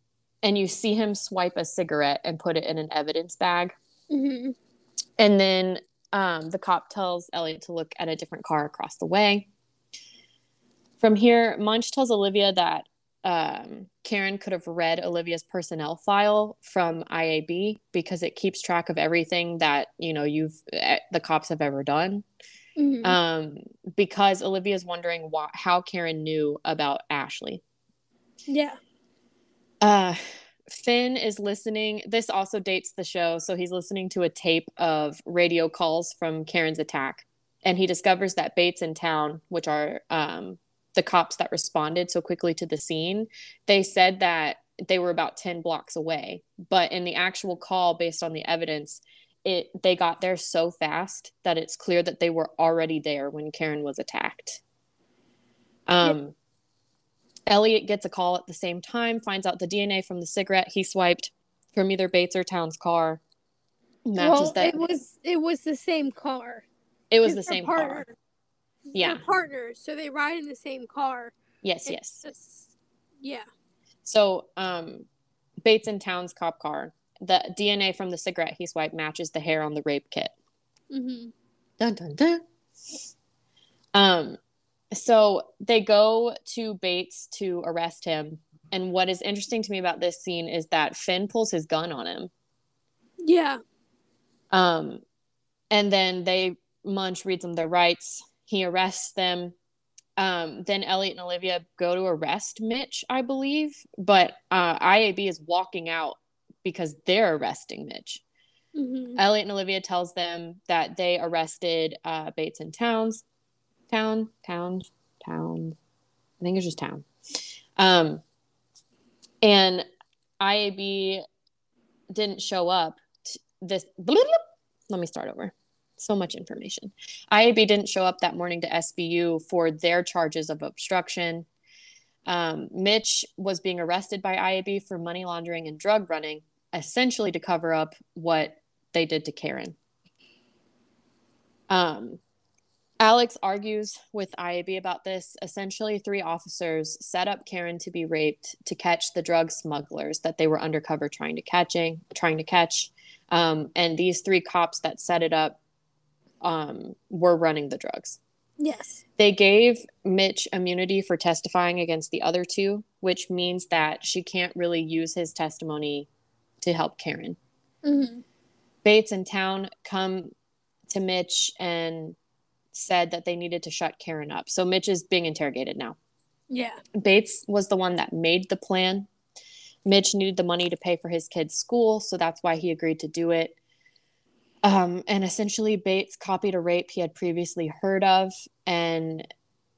and you see him swipe a cigarette and put it in an evidence bag. hmm And then um, the cop tells Elliot to look at a different car across the way. From here, Munch tells Olivia that um, Karen could have read Olivia's personnel file from IAB because it keeps track of everything that you know you've eh, the cops have ever done. hmm Um, because Olivia's wondering why, how Karen knew about Ashley. yeah. Uh, Finn is listening. This also dates the show. So he's listening to a tape of radio calls from Karen's attack. And he discovers that Bates and Town, which are um, the cops that responded so quickly to the scene, they said that they were about 10 blocks away. But in the actual call, based on the evidence, it they got there so fast that it's clear that they were already there when Karen was attacked. Um, Elliot gets a call at the same time, finds out the DNA from the cigarette he swiped from either Bates or Town's car. Matches well, that it was it was the same car. it was the same car. Yeah. They're partners, so they ride in the same car. Yes, It's yes. just- yeah. So, um, Bates and Town's cop car. The DNA from the cigarette he swiped matches the hair on the rape kit. Mm-hmm. Dun dun dun. Um, so they go to Bates to arrest him. And what is interesting to me about this scene is that Finn pulls his gun on him. Yeah. Um, and then they Munch reads them their rights. He arrests them. Um, then Elliot and Olivia go to arrest Mitch, I believe, but uh, IAB is walking out because they're arresting Mitch. Mm-hmm. Elliot and Olivia tells them that they arrested uh, Bates and Towns, Town, Towns, Towns. I think it's just Town. Um, and IAB didn't show up. T- this let me start over. So much information. IAB didn't show up that morning to SVU for their charges of obstruction. Um, Mitch was being arrested by IAB for money laundering and drug running, essentially to cover up what they did to Karen. Um, Alex argues with IAB about this. Essentially, three officers set up Karen to be raped to catch the drug smugglers that they were undercover trying to catching, trying to catch. Um, and these three cops that set it up um, were running the drugs. Yes. They gave Mitch immunity for testifying against the other two, which means that she can't really use his testimony to help Karen. Mm-hmm. Bates and Town come to Mitch and said that they needed to shut Karen up. So Mitch is being interrogated now. Yeah. Bates was the one that made the plan. Mitch needed the money to pay for his kid's school, so that's why he agreed to do it. Um, and essentially, Bates copied a rape he had previously heard of, and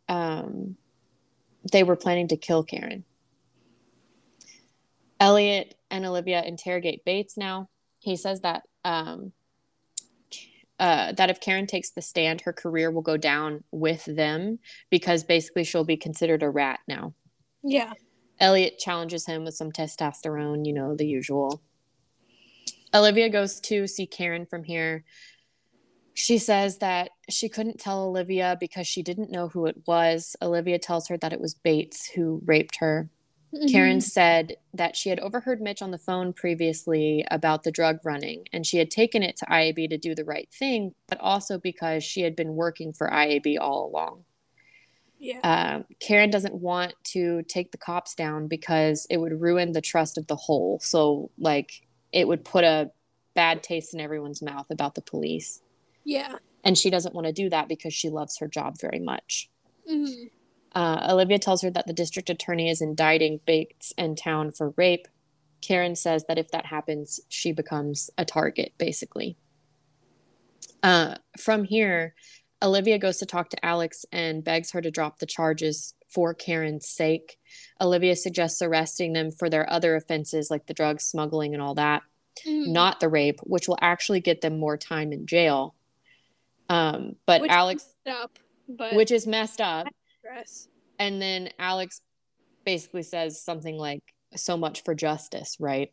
um, they were planning to kill Karen. Elliot and Olivia interrogate Bates now. He says that um, uh, that if Karen takes the stand, her career will go down with them because basically she'll be considered a rat now. Yeah. Elliot challenges him with some testosterone, you know, the usual. Olivia goes to see Karen from here. She says that she couldn't tell Olivia because she didn't know who it was. Olivia tells her that it was Bates who raped her. Mm-hmm. Karen said that she had overheard Mitch on the phone previously about the drug running, and she had taken it to IAB to do the right thing, but also because she had been working for IAB all along. Yeah. Um, Karen doesn't want to take the cops down because it would ruin the trust of the whole. So, like, it would put a bad taste in everyone's mouth about the police. yeah. And she doesn't want to do that because she loves her job very much. Mm-hmm. Uh, Olivia tells her that the district attorney is indicting Bates and Town for rape. Karen says that if that happens, she becomes a target, basically. Uh, from here, Olivia goes to talk to Alex and begs her to drop the charges for Karen's sake. Olivia suggests arresting them for their other offenses, like the drug smuggling and all that, Mm-hmm. not the rape, which will actually get them more time in jail. Um, but Which Alex, is up, but which is messed up. And then Alex basically says something like, so much for justice, right?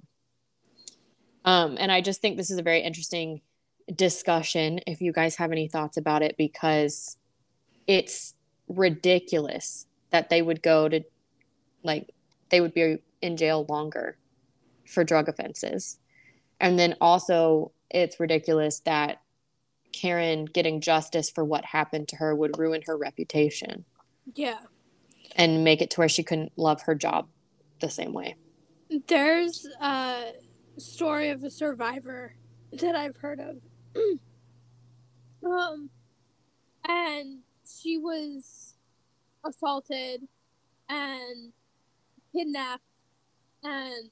Um, and I just think this is a very interesting discussion if you guys have any thoughts about it, because it's ridiculous that they would go to, like, they would be in jail longer for drug offenses. And then also, it's ridiculous that Karen getting justice for what happened to her would ruin her reputation Yeah. and make it to where she couldn't love her job the same way. There's a story of a survivor that I've heard of. um, and she was assaulted and kidnapped, and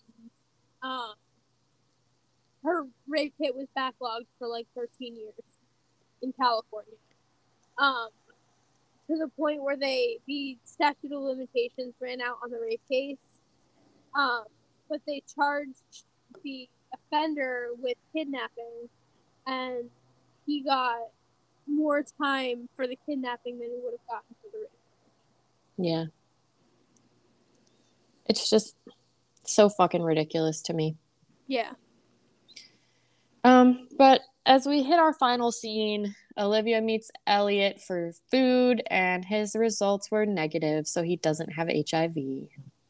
um, her rape kit was backlogged for like 13 years in California. Um, to the point where they the statute of limitations ran out on the rape case. Um, but they charged the offender with kidnapping, and he got more time for the kidnapping than he would have gotten. Yeah. It's just so fucking ridiculous to me. Yeah. Um, but as we hit our final scene, Olivia meets Elliot for food and his results were negative, so he doesn't have HIV.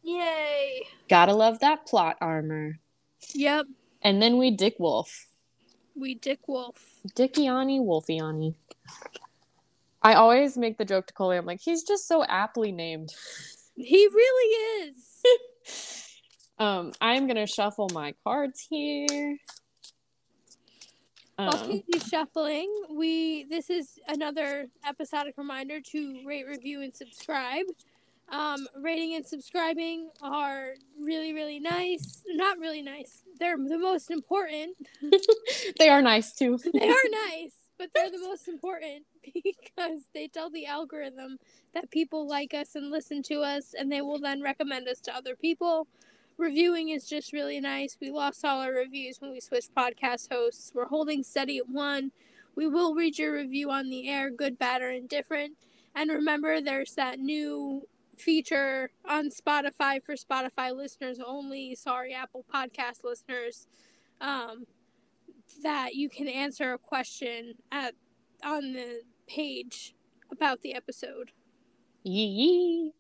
Yay. Gotta love that plot armor. Yep. And then we Dick Wolf. We Dick Wolf. Dickiani Wolfiani. I always make the joke to Koli, I'm like, he's just so aptly named. He really is. Um, I'm gonna shuffle my cards here. Um, Okay, shuffling. We this is another episodic reminder to rate, review, and subscribe. Um, rating and subscribing are really, really nice. Not really nice. They're the most important. they are nice too. They are nice, but they're the most important because they tell the algorithm that people like us and listen to us, and they will then recommend us to other people. Reviewing is just really nice. We lost all our reviews when we switched podcast hosts. We're holding steady at one. We will read your review on the air, good, bad, or indifferent. And remember, there's that new feature on Spotify for Spotify listeners only. Sorry, Apple Podcast listeners. Um, that you can answer a question at on the page about the episode. Yee.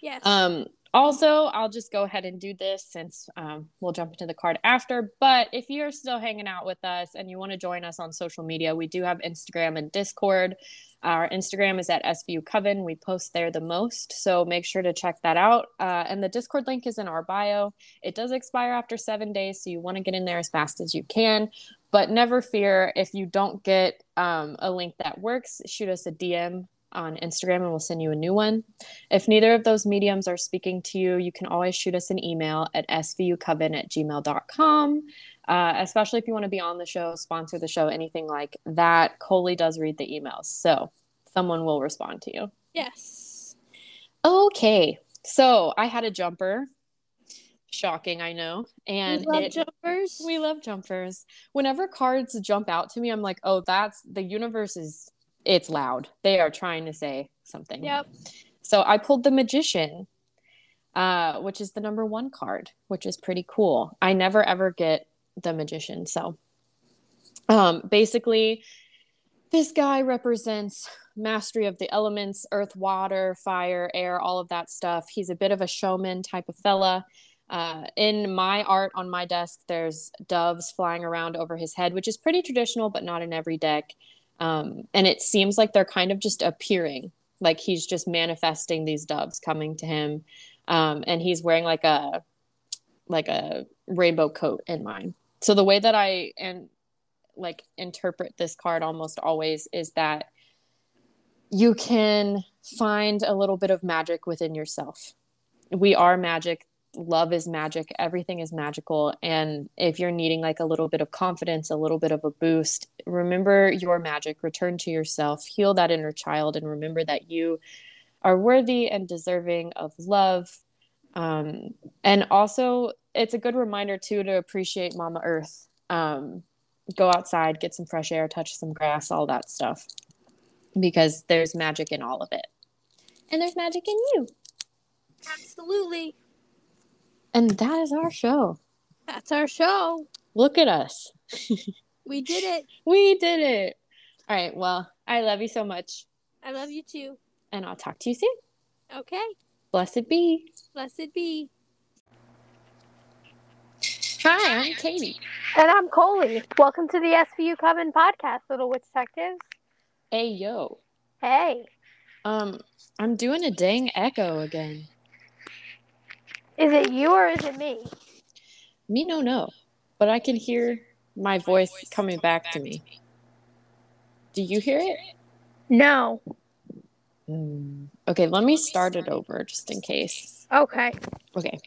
Yes. Um, also, I'll just go ahead and do this since um, we'll jump into the card after. But if you're still hanging out with us and you want to join us on social media, we do have Instagram and Discord. Our Instagram is at SVU Coven. We post there the most, so make sure to check that out. Uh, and the Discord link is in our bio. It does expire after seven days, so you want to get in there as fast as you can. But never fear if you don't get um, a link that works, shoot us a DM on Instagram and we'll send you a new one. If neither of those mediums are speaking to you, you can always shoot us an email at svucoven at gmail.com. Uh, especially if you want to be on the show, sponsor the show, anything like that. Koli does read the emails, so someone will respond to you. yes. Okay, so I had a jumper. Shocking, I know. And we love it, jumpers. we love jumpers. Whenever cards jump out to me, I'm like, oh, that's the universe is it's loud. They are trying to say something. Yep. So I pulled the magician, uh, which is the number one card, which is pretty cool. I never ever get the magician. So um, basically, this guy represents mastery of the elements earth, water, fire, air, all of that stuff. He's a bit of a showman type of fella. Uh, in my art on my desk, there's doves flying around over his head, which is pretty traditional, but not in every deck. Um, and it seems like they're kind of just appearing, like he's just manifesting these doves coming to him. Um, and he's wearing like a like a rainbow coat in mine. So the way that I and like interpret this card almost always is that you can find a little bit of magic within yourself. We are magic. Love is magic. Everything is magical. And if you're needing like a little bit of confidence, a little bit of a boost, remember your magic. Return to yourself, heal that inner child, and remember that you are worthy and deserving of love. Um, and also, it's a good reminder too to appreciate Mama Earth. Um, go outside, get some fresh air, touch some grass, all that stuff because there's magic in all of it. And there's magic in you. Absolutely. And that is our show. That's our show. Look at us. We did it. We did it. All right. Well, I love you so much. I love you too. And I'll talk to you soon. Okay. Blessed be. Blessed be. Hi, I'm Katiee. And I'm Koli. Welcome to the SVU Coven podcast, Little Witch Detectives. Hey, yo. Hey. Um, I'm doing a dang echo again. Is it you or is it me? Me no no, but I can hear my voice coming back to me. Do you hear it? No. Hmm. Okay, let me start it over just in case. Okay. Okay.